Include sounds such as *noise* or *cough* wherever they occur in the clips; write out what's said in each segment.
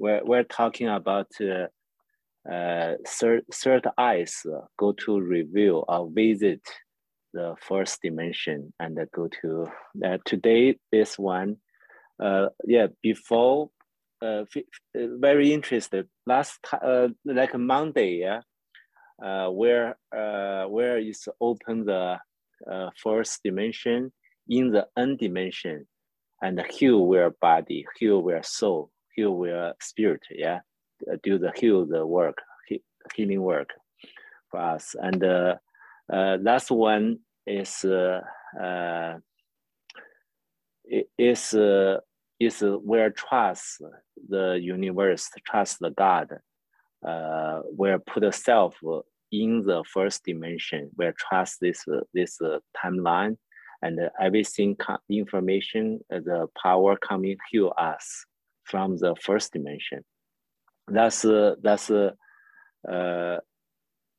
we're, we're talking about uh, uh, third, third eyes go to review or visit the first dimension and go to uh, today this one uh, yeah before uh, very interested. Last uh, like monday yeah uh, where uh, where is open the uh, first dimension in the n dimension and here where body here where soul here where spirit yeah. Do the heal the work healing work for us. And uh, uh, last one is uh, uh, is uh, is where trust the universe, trust the God, uh, where put the self in the first dimension, where trust this this uh, timeline, and everything information, uh, the power coming to us from the first dimension. That's uh, that's uh,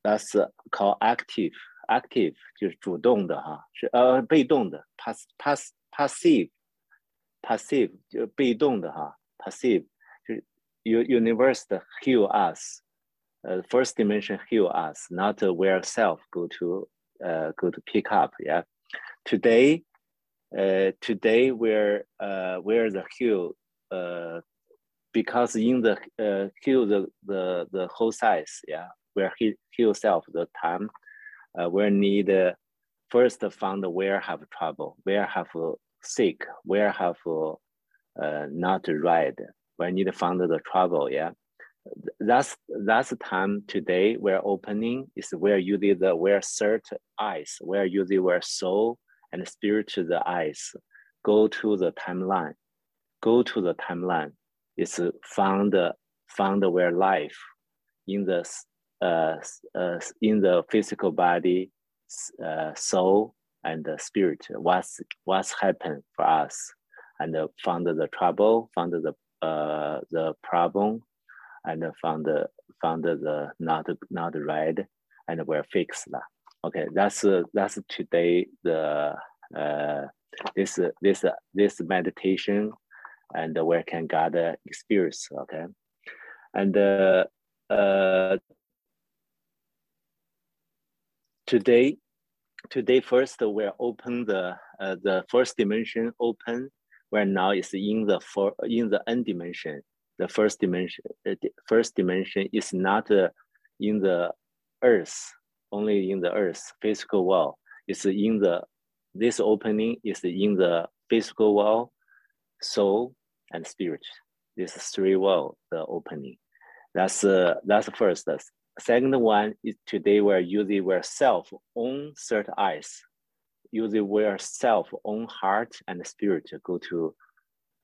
that's called active active 就是主动的哈，是呃被动的 pass pass passive passive 就被动的哈 passive 就是 universe heal us，呃 first dimension heal us not where self go to uh go to pick up yeah today uh today we're uh where the heal uh because in the uh heal the the the whole size yeah where he self the time uh, we need uh, first find where have trouble, where have sick, where have uh, not right. We need to find the trouble. Yeah, that's that's the time today we're opening is where you did the where cert eyes, where you did where soul and spirit to the eyes. Go to the timeline. Go to the timeline. It's found found where life in the uh, uh, in the physical body, uh, soul, and the spirit. What's what's happened for us, and found the trouble, found the uh, the problem, and found the found the not not right, and we're fixed. Okay, that's that's today the uh, this this this meditation, and where can God experience. Okay, and uh, uh, today, today first we're open the uh, the first dimension open, where now it's in the for in the n dimension. The first dimension, uh, first dimension is not uh, in the earth, only in the earth physical world. It's in the this opening is in the physical world, soul and spirit. This three world the opening. That's uh, that's first. Second one is today we're using where self own third eyes, using where self own heart and spirit to go to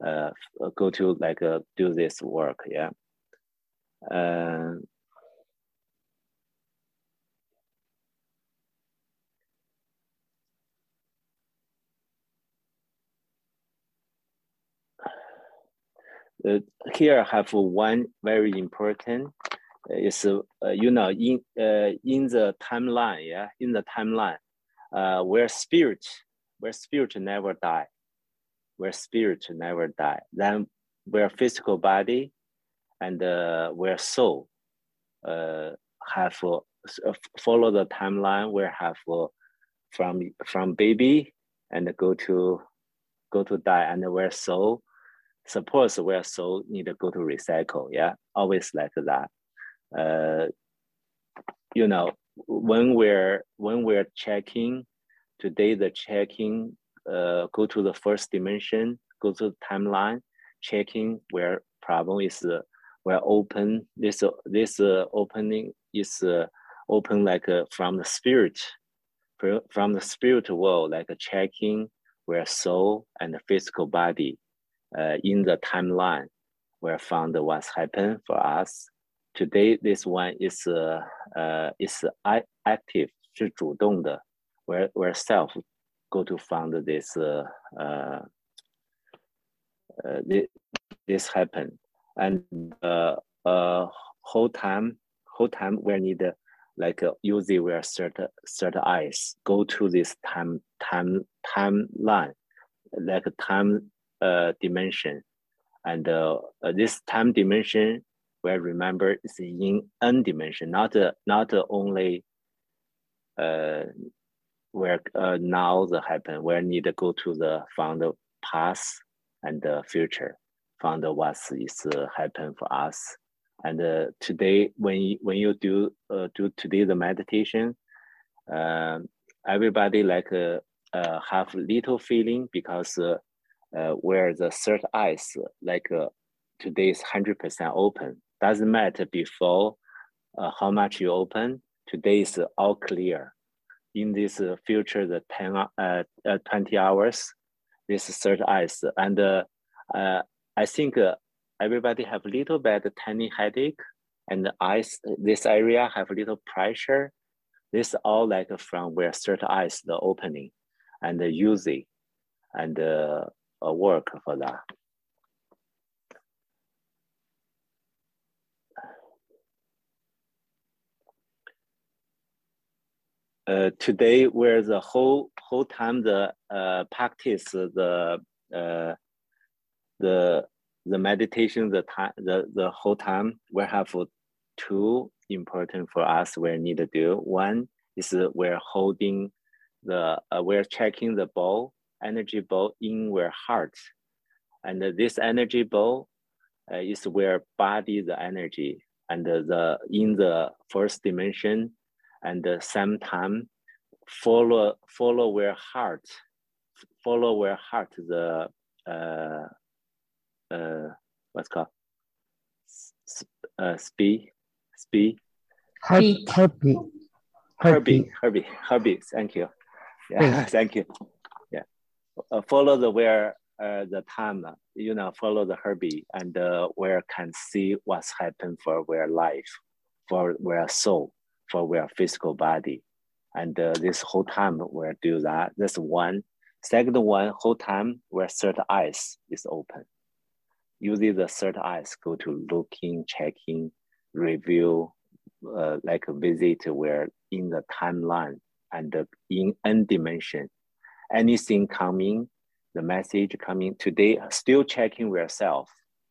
uh, go to like uh, do this work. Yeah. Uh, uh, here I have one very important. Is uh, you know in uh, in the timeline yeah in the timeline uh, where spirit where spirit never die where spirit never die. Then where physical body and uh, where soul uh, have uh, follow the timeline where have uh, from from baby and go to go to die and where soul suppose where soul need to go to recycle yeah always like that. Uh, you know, when we're when we're checking today, the checking uh, go to the first dimension, go to the timeline, checking where problem is uh, where open this uh, this uh, opening is uh, open like uh, from the spirit from the spiritual world, like checking where soul and the physical body in the timeline where found what's happened for us Today, this one is uh, uh, is active, 是主动的，where where self go to find this uh, uh, uh this, this happen, and uh, uh whole time whole time we need uh, like uh, using where certain certain eyes go to this time time timeline, like time uh dimension, And uh, uh, this time dimension, where remember is in n dimension, not uh, not only uh, where now the happen, where need to go to the found past and the future, found what is happen for us. And today, when you, when you do do today the meditation, uh, everybody like uh, have little feeling because uh, uh, where the third eyes like uh, today is hundred percent open. Doesn't matter before uh, how much you open. Today is all clear. In this uh, future, the 10, uh, uh, 20 hours, this third eyes. And I think everybody have a little bit tiny headache and the eyes, this area have a little pressure. This all like from where third eyes, the opening and using and uh, work for that. Uh, today where the whole whole time the uh, practice the uh, the the meditation the time the, the whole time we have two important for us we need to do one is we're holding the uh, we're checking the ball energy ball in where heart and this energy ball uh, is where body the energy and the in the first dimension and the same time follow follow where heart follow where heart the uh, uh, what's called uh, speed speed Herbie. Herbie. Herbie. Herbie. Herbie. Thank you. Yeah. *laughs* Thank you. Uh, follow the where uh, the time. You know, follow the Herbie and uh, where can see what's happened for where life, for where soul for where physical body. And this whole time we'll do that. That's one. Second one, whole time where third eyes is open. Using the third eyes, go to looking, checking, review, uh, like a visit where in the timeline and in n dimension, anything coming, the message coming today, still checking yourself